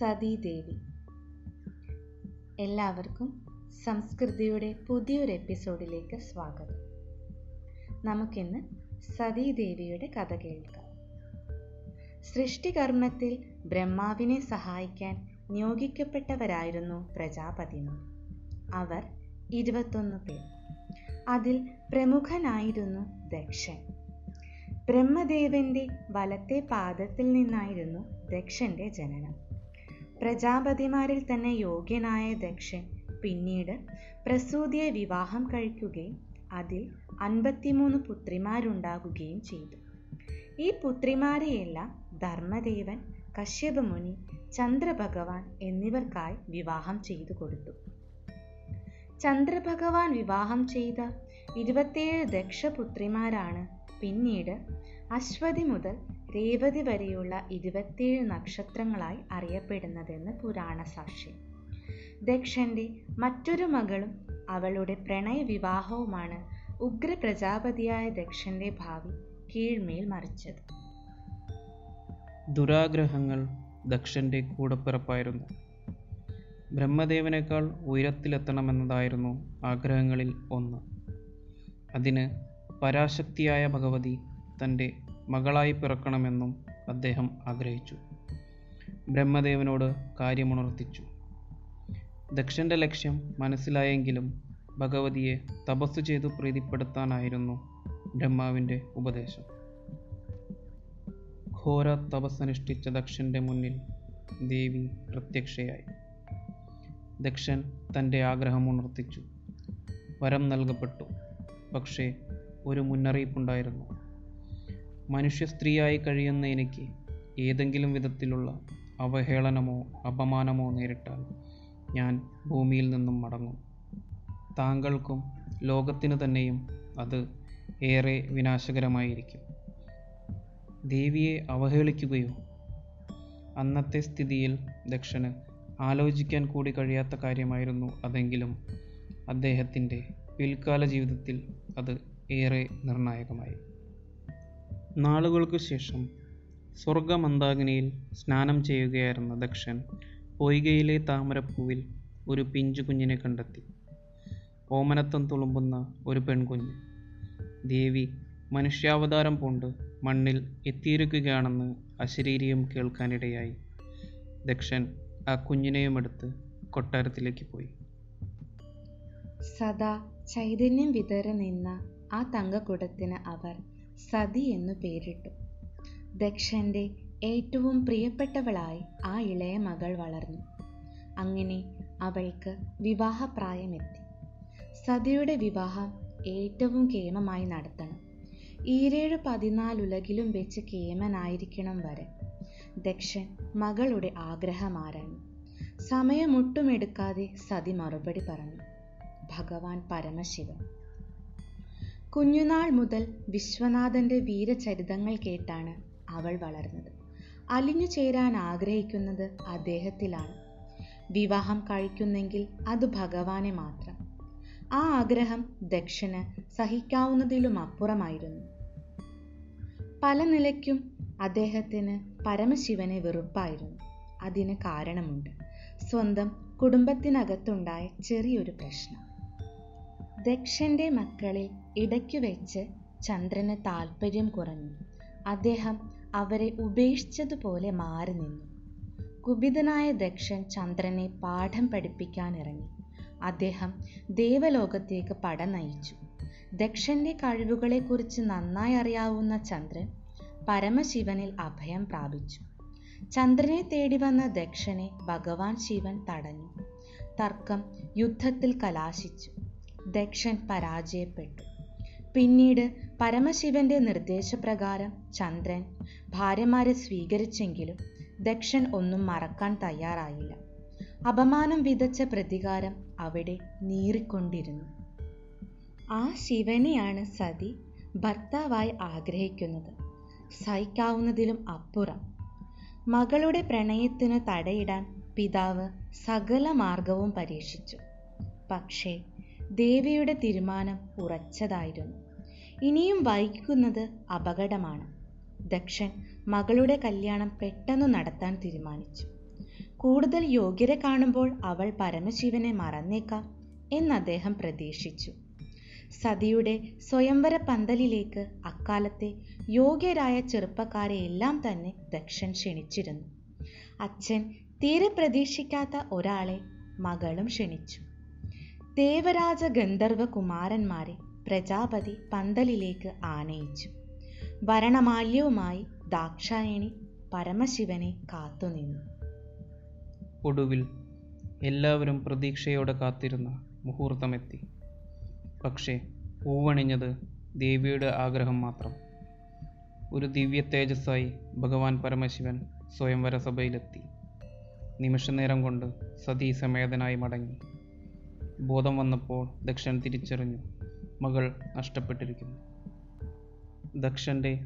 സതീദേവി. എല്ലാവർക്കും സംസ്കൃതിയുടെ പുതിയൊരു എപ്പിസോഡിലേക്ക് സ്വാഗതം. നമുക്കിന്ന് സതീദേവിയുടെ കഥ കേൾക്കാം. സൃഷ്ടികർമ്മത്തിൽ ബ്രഹ്മാവിനെ സഹായിക്കാൻ നിയോഗിക്കപ്പെട്ടവരായിരുന്നു പ്രജാപതിമാർ. അവർ ഇരുപത്തൊന്ന് പേർ. അതിൽ പ്രമുഖനായിരുന്നു ദക്ഷൻ. ബ്രഹ്മദേവന്റെ വലത്തെ പാദത്തിൽ നിന്നായിരുന്നു ദക്ഷന്റെ ജനനം. പ്രജാപതിമാരിൽ തന്നെ യോഗ്യനായ ദക്ഷൻ പിന്നീട് പ്രസൂതിയെ വിവാഹം കഴിക്കുകയും അതിൽ അൻപത്തിമൂന്ന് പുത്രിമാരുണ്ടാകുകയും ചെയ്തു. ഈ പുത്രിമാരെയെല്ലാം ധർമ്മദേവൻ കശ്യപ മുനി ചന്ദ്രഭഗവാൻ എന്നിവർക്കായി വിവാഹം ചെയ്തു കൊടുത്തു. ചന്ദ്രഭഗവാൻ വിവാഹം ചെയ്ത ഇരുപത്തിയേഴ് ദക്ഷപുത്രിമാരാണ് പിന്നീട് അശ്വതി മുതൽ രേവതി വരെയുള്ള ഇരുപത്തിയേഴ് നക്ഷത്രങ്ങളായി അറിയപ്പെടുന്നതെന്ന് പുരാണ സാക്ഷ്യം ദക്ഷന്റെ മറ്റൊരു മകളും അവളുടെ പ്രണയ വിവാഹവുമാണ് ഉഗ്ര പ്രജാപതിയായ ദക്ഷന്റെ ഭാവി കീഴ്മേൽ മറിച്ചത്. ദുരാഗ്രഹങ്ങൾ ദക്ഷന്റെ കൂടപ്പിറപ്പായിരുന്നു ബ്രഹ്മദേവനേക്കാൾ ഉയരത്തിലെത്തണമെന്നതായിരുന്നു ആഗ്രഹങ്ങളിൽ ഒന്ന്. അതിന് പരാശക്തിയായ ഭഗവതി തന്റെ മകളായി പിറക്കണമെന്നും അദ്ദേഹം ആഗ്രഹിച്ചു. ബ്രഹ്മദേവനോട് കാര്യമുണർത്തിച്ചു. ദക്ഷന്റെ ലക്ഷ്യം മനസ്സിലായെങ്കിലും ഭഗവതിയെ തപസ്സു ചെയ്തു പ്രീതിപ്പെടുത്താനായിരുന്നു ബ്രഹ്മാവിന്റെ ഉപദേശം. ഘോര തപസ്സനുഷ്ഠിച്ച ദക്ഷന്റെ മുന്നിൽ ദേവി പ്രത്യക്ഷയായി. ദക്ഷൻ തന്റെ ആഗ്രഹം ഉണർത്തിച്ചു. വരം നൽകപ്പെട്ടു. പക്ഷേ ഒരു മുന്നറിയിപ്പുണ്ടായിരുന്നു. മനുഷ്യ സ്ത്രീയായി കഴിയുന്ന എനിക്ക് ഏതെങ്കിലും വിധത്തിലുള്ള അവഹേളനമോ അപമാനമോ നേരിട്ടാൽ ഞാൻ ഭൂമിയിൽ നിന്നും മടങ്ങും. താങ്കൾക്കും ലോകത്തിനു തന്നെയും അത് ഏറെ വിനാശകരമായിരിക്കും. ദേവിയെ അവഹേളിക്കുകയോ അന്നത്തെ സ്ഥിതിയിൽ ദക്ഷന് ആലോചിക്കാൻ കൂടി കഴിയാത്ത കാര്യമായിരുന്നു അതെങ്കിലും അദ്ദേഹത്തിന്റെ പിൽക്കാല ജീവിതത്തിൽ അത് ഏറെ നിർണായകമായി. നാളുകൾക്ക് ശേഷം സ്വർഗമന്ദാകിനിയിൽ സ്നാനം ചെയ്യുകയായിരുന്ന ദക്ഷൻ പൊയ്കയിലെ താമരപ്പൂവിൽ ഒരു പിഞ്ചു കുഞ്ഞിനെ കണ്ടെത്തി. ഓമനത്വം തുളുമ്പുന്ന ഒരു പെൺകുഞ്ഞ്. ദേവി മനുഷ്യാവതാരം പൂണ്ട് മണ്ണിൽ എത്തിയിരിക്കുകയാണെന്ന് അശരീരിയും കേൾക്കാനിടയായി. ദക്ഷൻ ആ കുഞ്ഞിനെയും എടുത്ത് കൊട്ടാരത്തിലേക്ക് പോയി. സദാ ചൈതന്യം വിതറി നിന്ന ആ തങ്കക്കുടത്തിന് അവർ സതി എന്നു പേരിട്ടു. ദക്ഷന്റെ ഏറ്റവും പ്രിയപ്പെട്ടവളായി ആ ഇളയ മകൾ വളർന്നു. അങ്ങനെ അവൾക്ക് വിവാഹപ്രായമെത്തി. സതിയുടെ വിവാഹം ഏറ്റവും കേമമായി നടത്തണം. ഈരേഴ് പതിനാലുലകിലും വെച്ച് കേമനായിരിക്കണം വരെ. ദക്ഷൻ മകളുടെ ആഗ്രഹമാരാഞ്ഞു സമയമൊട്ടുമെടുക്കാതെ സതി മറുപടി പറഞ്ഞു. ഭഗവാൻ പരമശിവൻ. കുഞ്ഞുനാൾ മുതൽ വിശ്വനാഥന്റെ വീരചരിതങ്ങൾ കേട്ടാണ് അവൾ വളർന്നത്. അലിഞ്ഞു ചേരാൻ ആഗ്രഹിക്കുന്നത് അദ്ദേഹത്തിലാണ്. വിവാഹം കഴിക്കുന്നെങ്കിൽ അത് ഭഗവാനെ മാത്രം. ആ ആഗ്രഹം ദക്ഷന് സഹിക്കാവുന്നതിലും അപ്പുറമായിരുന്നു. പല നിലയ്ക്കും അദ്ദേഹത്തിന് പരമശിവനെ വെറുപ്പായിരുന്നു. അതിന് കാരണമുണ്ട്. സ്വന്തം കുടുംബത്തിനകത്തുണ്ടായ ചെറിയൊരു പ്രശ്നം. ദക്ഷന്റെ മക്കളിൽ ഇടയ്ക്കു വെച്ച് ചന്ദ്രന് താല്പര്യം കുറഞ്ഞു. അദ്ദേഹം അവരെ ഉപേക്ഷിച്ചതുപോലെ മാറി നിന്നു. കുപിതനായ ദക്ഷൻ ചന്ദ്രനെ പാഠം പഠിപ്പിക്കാൻ ഇറങ്ങി അദ്ദേഹം ദേവലോകത്തേക്ക് പട നയിച്ചു. ദക്ഷന്റെ കഴിവുകളെക്കുറിച്ച് നന്നായി അറിയാവുന്ന ചന്ദ്രൻ പരമശിവനിൽ അഭയം പ്രാപിച്ചു. ചന്ദ്രനെ തേടി വന്ന ദക്ഷനെ ഭഗവാൻ ശിവൻ തടഞ്ഞു. തർക്കം യുദ്ധത്തിൽ കലാശിച്ചു. ദക്ഷൻ പരാജയപ്പെട്ടു. പിന്നീട് പരമശിവന്റെ നിർദ്ദേശപ്രകാരം ചന്ദ്രൻ ഭാര്യമാരെ സ്വീകരിച്ചെങ്കിലും ദക്ഷൻ ഒന്നും മറക്കാൻ തയ്യാറായില്ല. അപമാനം വിതച്ച പ്രതികാരം അവിടെ നീറിക്കൊണ്ടിരുന്നു. ആ ശിവനെയാണ് സതി ഭർത്താവായി ആഗ്രഹിക്കുന്നത്. സഹിക്കാവുന്നതിലും അപ്പുറം. മകളുടെ പ്രണയത്തിന് തടയിടാൻ പിതാവ് സകല മാർഗവും പരീക്ഷിച്ചു. പക്ഷേ ദേവിയുടെ തീരുമാനം ഉറച്ചതായിരുന്നു. ഇനിയും വൈകുന്നത് അപകടമാണ്. ദക്ഷൻ മകളുടെ കല്യാണം പെട്ടെന്ന് നടത്താൻ തീരുമാനിച്ചു. കൂടുതൽ യോഗ്യരെ കാണുമ്പോൾ അവൾ പരമശിവനെ മറന്നേക്കാം എന്ന് അദ്ദേഹം പ്രതീക്ഷിച്ചു. സതിയുടെ സ്വയംവര പന്തലിലേക്ക് അക്കാലത്തെ യോഗ്യരായ ചെറുപ്പക്കാരെ എല്ലാം തന്നെ ദക്ഷൻ ക്ഷണിച്ചിരുന്നു. അച്ഛൻ തീരെ പ്രതീക്ഷിക്കാത്ത ഒരാളെ മകളും ക്ഷണിച്ചു. ദേവരാജ ഗന്ധർവ കുമാരന്മാരെ പ്രജാപതി പന്തലിലേക്ക് ആനയിച്ചു. വരണമാല്യവുമായി ദാക്ഷായണി പരമശിവനെ കാത്തുനിന്നു. ഒടുവിൽ എല്ലാവരും പ്രതീക്ഷയോടെ കാത്തിരുന്ന മുഹൂർത്തമെത്തി. പക്ഷേ പൂവണിഞ്ഞത് ദേവിയുടെ ആഗ്രഹം മാത്രം. ഒരു ദിവ്യ തേജസ്സായി ഭഗവാൻ പരമശിവൻ സ്വയംവര സഭയിലെത്തി നിമിഷനേരം കൊണ്ട് സതീസമേതനായി മടങ്ങി. ബോധം വന്നപ്പോൾ ദക്ഷൻ തിരിച്ചറിഞ്ഞു. മകൾ നഷ്ടപ്പെട്ടിരിക്കുന്നു. ദക്ഷന്റെ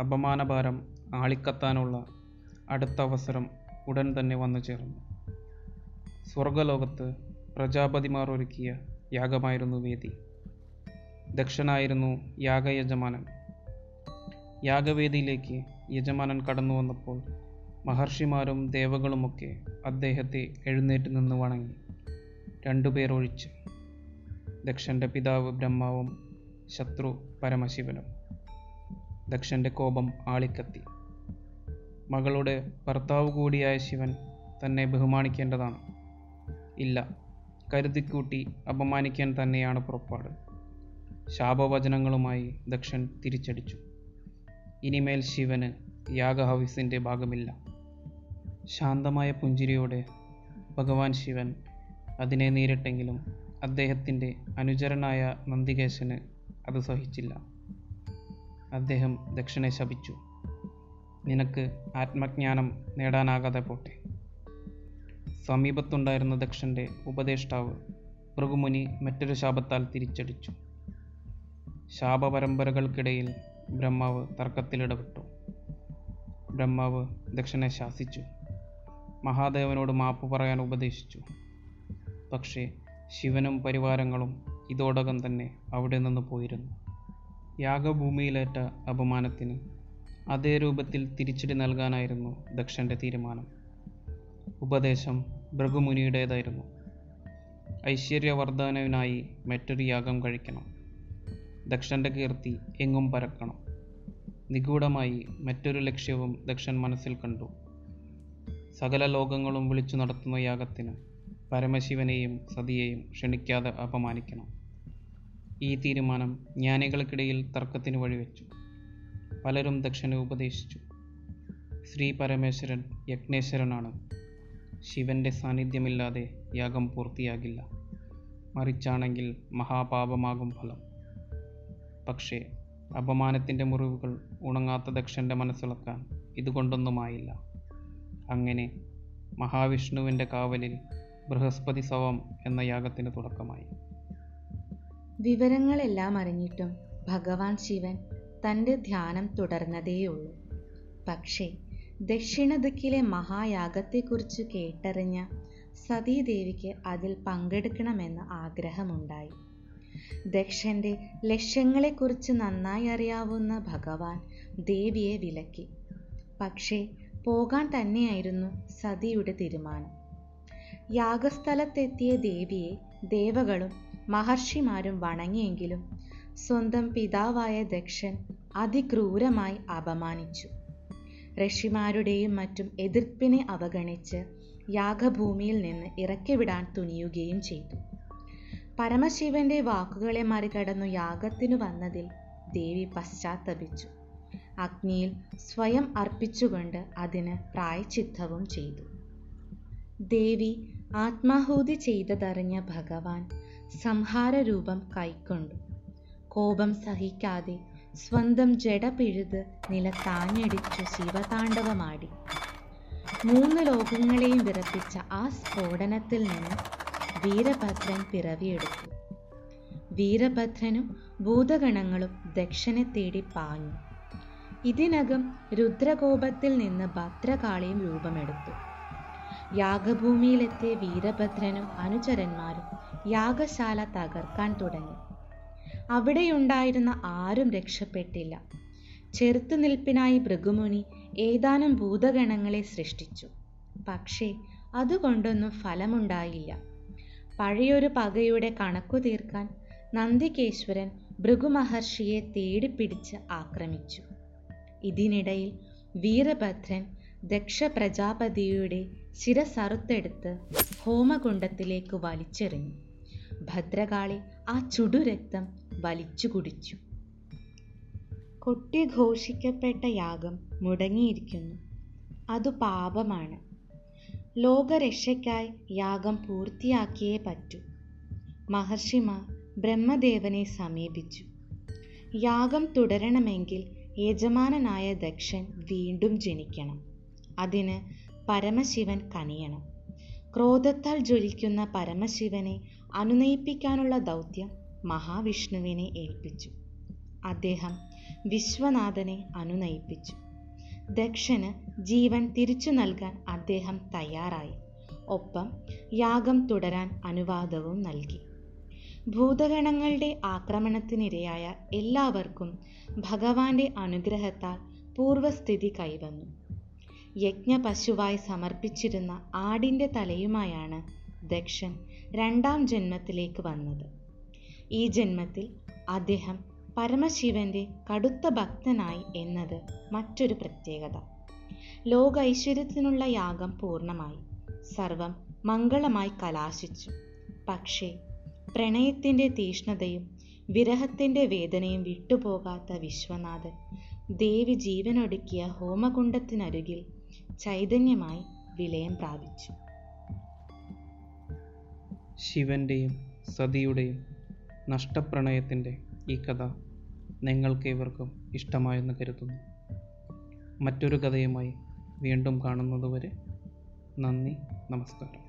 അപമാനഭാരം ആളിക്കത്താനുള്ള അടുത്ത അവസരം ഉടൻ തന്നെ വന്നു ചേർന്നു. സ്വർഗലോകത്ത് പ്രജാപതിമാർ ഒരുക്കിയ യാഗമായിരുന്നു വേദി. ദക്ഷനായിരുന്നു യാഗയജമാനൻ യാഗവേദിയിലേക്ക് യജമാനൻ കടന്നു വന്നപ്പോൾ മഹർഷിമാരും ദേവകളുമൊക്കെ അദ്ദേഹത്തെ എഴുന്നേറ്റ് നിന്ന് വണങ്ങി. രണ്ടുപേർ ഒഴിച്ച് ദക്ഷന്റെ പിതാവ് ബ്രഹ്മാവും ശത്രു പരമശിവനും. ദക്ഷന്റെ കോപം ആളിക്കത്തി. മകളുടെ ഭർത്താവ് കൂടിയായ ശിവൻ തന്നെ ബഹുമാനിക്കേണ്ടതാണ്. ഇല്ല കരുതിക്കൂട്ടി അപമാനിക്കാൻ തന്നെയാണ് പുറപ്പാട്. ശാപവചനങ്ങളുമായി ദക്ഷൻ തിരിച്ചടിച്ചു. ഇനിമേൽ ശിവന് യാഗഹവിസിന്റെ ഭാഗമില്ല. ശാന്തമായ പുഞ്ചിരിയോടെ ഭഗവാൻ ശിവൻ അതിനെ നേരിട്ടെങ്കിലും അദ്ദേഹത്തിന്റെ അനുചരനായ നന്ദികേശന് അത് സഹിച്ചില്ല. അദ്ദേഹം ദക്ഷനെ ശപിച്ചു. നിനക്ക് ആത്മജ്ഞാനം നേടാനാകാതെ പോട്ടെ. സമീപത്തുണ്ടായിരുന്ന ദക്ഷന്റെ ഉപദേഷ്ടാവ് ഭൃഗുമുനി മറ്റൊരു ശാപത്താൽ തിരിച്ചടിച്ചു. ശാപപരമ്പരകൾക്കിടയിൽ ബ്രഹ്മാവ് തർക്കത്തിലിടപെട്ടു. ബ്രഹ്മാവ് ദക്ഷനെ ശാസിച്ചു. മഹാദേവനോട് മാപ്പ് പറയാൻ ഉപദേശിച്ചു. പക്ഷേ ശിവനും പരിവാരങ്ങളും ഇതോടകം തന്നെ അവിടെ നിന്ന് പോയിരുന്നു. യാഗഭൂമിയിലേറ്റ അപമാനത്തിന് അതേ രൂപത്തിൽ തിരിച്ചടി നൽകാനായിരുന്നു ദക്ഷന്റെ തീരുമാനം. ഉപദേശം ഭൃഗുമുനിയുടേതായിരുന്നു. ഐശ്വര്യവർദ്ധനവിനായി മറ്റൊരു യാഗം കഴിക്കണം. ദക്ഷന്റെ കീർത്തി എങ്ങും പരക്കണം. നിഗൂഢമായി മറ്റൊരു ലക്ഷ്യവും ദക്ഷൻ മനസ്സിൽ കണ്ടു. സകല ലോകങ്ങളും വിളിച്ചു നടത്തുന്ന യാഗത്തിന് പരമശിവനെയും സതിയെയും ക്ഷണിക്കാതെ അപമാനിക്കണം. ഈ തീരുമാനം ജ്ഞാനികൾക്കിടയിൽ തർക്കത്തിന് വഴിവെച്ചു. പലരും ദക്ഷനെ ഉപദേശിച്ചു. ശ്രീ പരമേശ്വരൻ യജ്ഞേശ്വരനാണ്. ശിവന്റെ സാന്നിധ്യമില്ലാതെ യാഗം പൂർത്തിയാകില്ല. മറിച്ചാണെങ്കിൽ മഹാപാപമാകും ഫലം. പക്ഷേ അപമാനത്തിന്റെ മുറിവുകൾ ഉണങ്ങാത്ത ദക്ഷന്റെ മനസ്സിളക്കാൻ ഇതുകൊണ്ടൊന്നുമായില്ല. അങ്ങനെ മഹാവിഷ്ണുവിന്റെ കാവലിൽ ബൃഹസ്പതി സവം എന്ന യാഗത്തിന് തുടക്കമായി. വിവരങ്ങളെല്ലാം അറിഞ്ഞിട്ടും ഭഗവാൻ ശിവൻ തന്റെ ധ്യാനം തുടർന്നതേയുള്ളൂ. പക്ഷേ ദക്ഷിണദിക്കിലെ മഹായാഗത്തെക്കുറിച്ച് കേട്ടറിഞ്ഞ സതീദേവിക്ക് അതിൽ പങ്കെടുക്കണമെന്ന് ആഗ്രഹമുണ്ടായി. ദക്ഷന്റെ ലക്ഷ്യങ്ങളെക്കുറിച്ച് നന്നായി അറിയാവുന്ന ഭഗവാൻ ദേവിയെ വിലക്കി. പക്ഷേ പോകാൻ തന്നെയായിരുന്നു സതിയുടെ തീരുമാനം. യാഗസ്ഥലത്തെത്തിയ ദേവിയെ ദേവകളും മഹർഷിമാരും വണങ്ങിയെങ്കിലും സ്വന്തം പിതാവായ ദക്ഷൻ അതിക്രൂരമായി അപമാനിച്ചു. ഋഷിമാരുടെയും മറ്റും എതിർപ്പിനെ അവഗണിച്ച് യാഗഭൂമിയിൽ നിന്ന് ഇറക്കിവിടാൻ തുനിയുകയും ചെയ്തു. പരമശിവന്റെ വാക്കുകളെ മറികടന്നു യാഗത്തിനു വന്നതിൽ ദേവി പശ്ചാത്തപിച്ചു. അഗ്നിയിൽ സ്വയം അർപ്പിച്ചുകൊണ്ട് അതിന് പ്രായച്ചിത്തവും ചെയ്തു. ദേവി ആത്മാഹൂതി ചെയ്തതറിഞ്ഞ ഭഗവാൻ സംഹാരരൂപം കൈക്കൊണ്ടു. കോപം സഹിക്കാതെ സ്വന്തം ജഡ പിഴുത് നിലത്താഞ്ഞടിച്ചു ശിവതാണ്ഡവമാടി. മൂന്ന് ലോകങ്ങളെയും വിറപ്പിച്ച ആ സ്ഫോടനത്തിൽ നിന്ന് വീരഭദ്രൻ പിറവിയെടുത്തു. വീരഭദ്രനും ഭൂതഗണങ്ങളും ദക്ഷനെ തേടി പാഞ്ഞു. ഇതിനകം രുദ്രകോപത്തിൽ നിന്ന് ഭദ്രകാളിയും രൂപമെടുത്തു. യാഗഭൂമിയിലെത്തിയ വീരഭദ്രനും അനുചരന്മാരും യാഗശാല തകർക്കാൻ തുടങ്ങി. അവിടെയുണ്ടായിരുന്ന ആരും രക്ഷപ്പെട്ടില്ല. ചെറുത്തുനിൽപ്പിനായി ഭൃഗുമുനി ഏതാനും ഭൂതഗണങ്ങളെ സൃഷ്ടിച്ചു. പക്ഷേ അതുകൊണ്ടൊന്നും ഫലമുണ്ടായില്ല. പഴയൊരു പകയുടെ കണക്കു തീർക്കാൻ നന്ദികേശ്വരൻ ഭൃഗുമഹർഷിയെ തേടിപ്പിടിച്ച് ആക്രമിച്ചു. ഇതിനിടയിൽ വീരഭദ്രൻ ദക്ഷ പ്രജാപതിയുടെ ശിരസറുത്തെടുത്ത് ഹോമകുണ്ടത്തിലേക്ക് വലിച്ചെറിഞ്ഞു. ഭദ്രകാളി ആ ചുടുരക്തം വലിച്ചു കുടിച്ചു. കൊട്ടിഘോഷിക്കപ്പെട്ട യാഗം മുടങ്ങിയിരിക്കുന്നു. അതു പാപമാണ്. ലോകരക്ഷയ്ക്കായി യാഗം പൂർത്തിയാക്കിയേ പറ്റൂ. മഹർഷിമാർ ബ്രഹ്മദേവനെ സമീപിച്ചു. യാഗം തുടരണമെങ്കിൽ യജമാനനായ ദക്ഷൻ വീണ്ടും ജനിക്കണം. അതിന് പരമശിവൻ കനിയണം. ക്രോധത്താൽ ജ്വലിക്കുന്ന പരമശിവനെ അനുനയിപ്പിക്കാനുള്ള ദൗത്യം മഹാവിഷ്ണുവിനെ ഏൽപ്പിച്ചു. അദ്ദേഹം വിശ്വനാഥനെ അനുനയിപ്പിച്ചു. ദക്ഷന് ജീവൻ തിരിച്ചു നൽകാൻ അദ്ദേഹം തയ്യാറായി. ഒപ്പം യാഗം തുടരാൻ അനുവാദവും നൽകി. ഭൂതഗണങ്ങളുടെ ആക്രമണത്തിനിരയായ എല്ലാവർക്കും ഭഗവാന്റെ അനുഗ്രഹത്താൽ പൂർവസ്ഥിതി കൈവന്നു. യജ്ഞപശുവായി സമർപ്പിച്ചിരുന്ന ആടിന്റെ തലയുമായാണ് ദക്ഷൻ രണ്ടാം ജന്മത്തിലേക്ക് വന്നത്. ഈ ജന്മത്തിൽ അദ്ദേഹം പരമശിവന്റെ കടുത്ത ഭക്തനായി എന്നത് മറ്റൊരു പ്രത്യേകത. ലോക ഐശ്വര്യത്തിനുള്ള യാഗം പൂർണമായി. സർവം മംഗളമായി കലാശിച്ചു. പക്ഷേ പ്രണയത്തിന്റെ തീഷ്ണതയും വിരഹത്തിന്റെ വേദനയും വിട്ടുപോകാത്ത വിശ്വനാഥൻ ദേവി ജീവനൊടുക്കിയ ഹോമകുണ്ടത്തിനരുകിൽ ചൈതന്യമായി വിലയം പ്രാപിച്ചു. ശിവന്റെയും സതിയുടെയും നഷ്ടപ്രണയത്തിന്റെ ഈ കഥ നിങ്ങൾക്ക് ഇവർക്കും ഇഷ്ടമായെന്ന് കരുതുന്നു. മറ്റൊരു കഥയുമായി വീണ്ടും കാണുന്നതുവരെ നന്ദി നമസ്കാരം.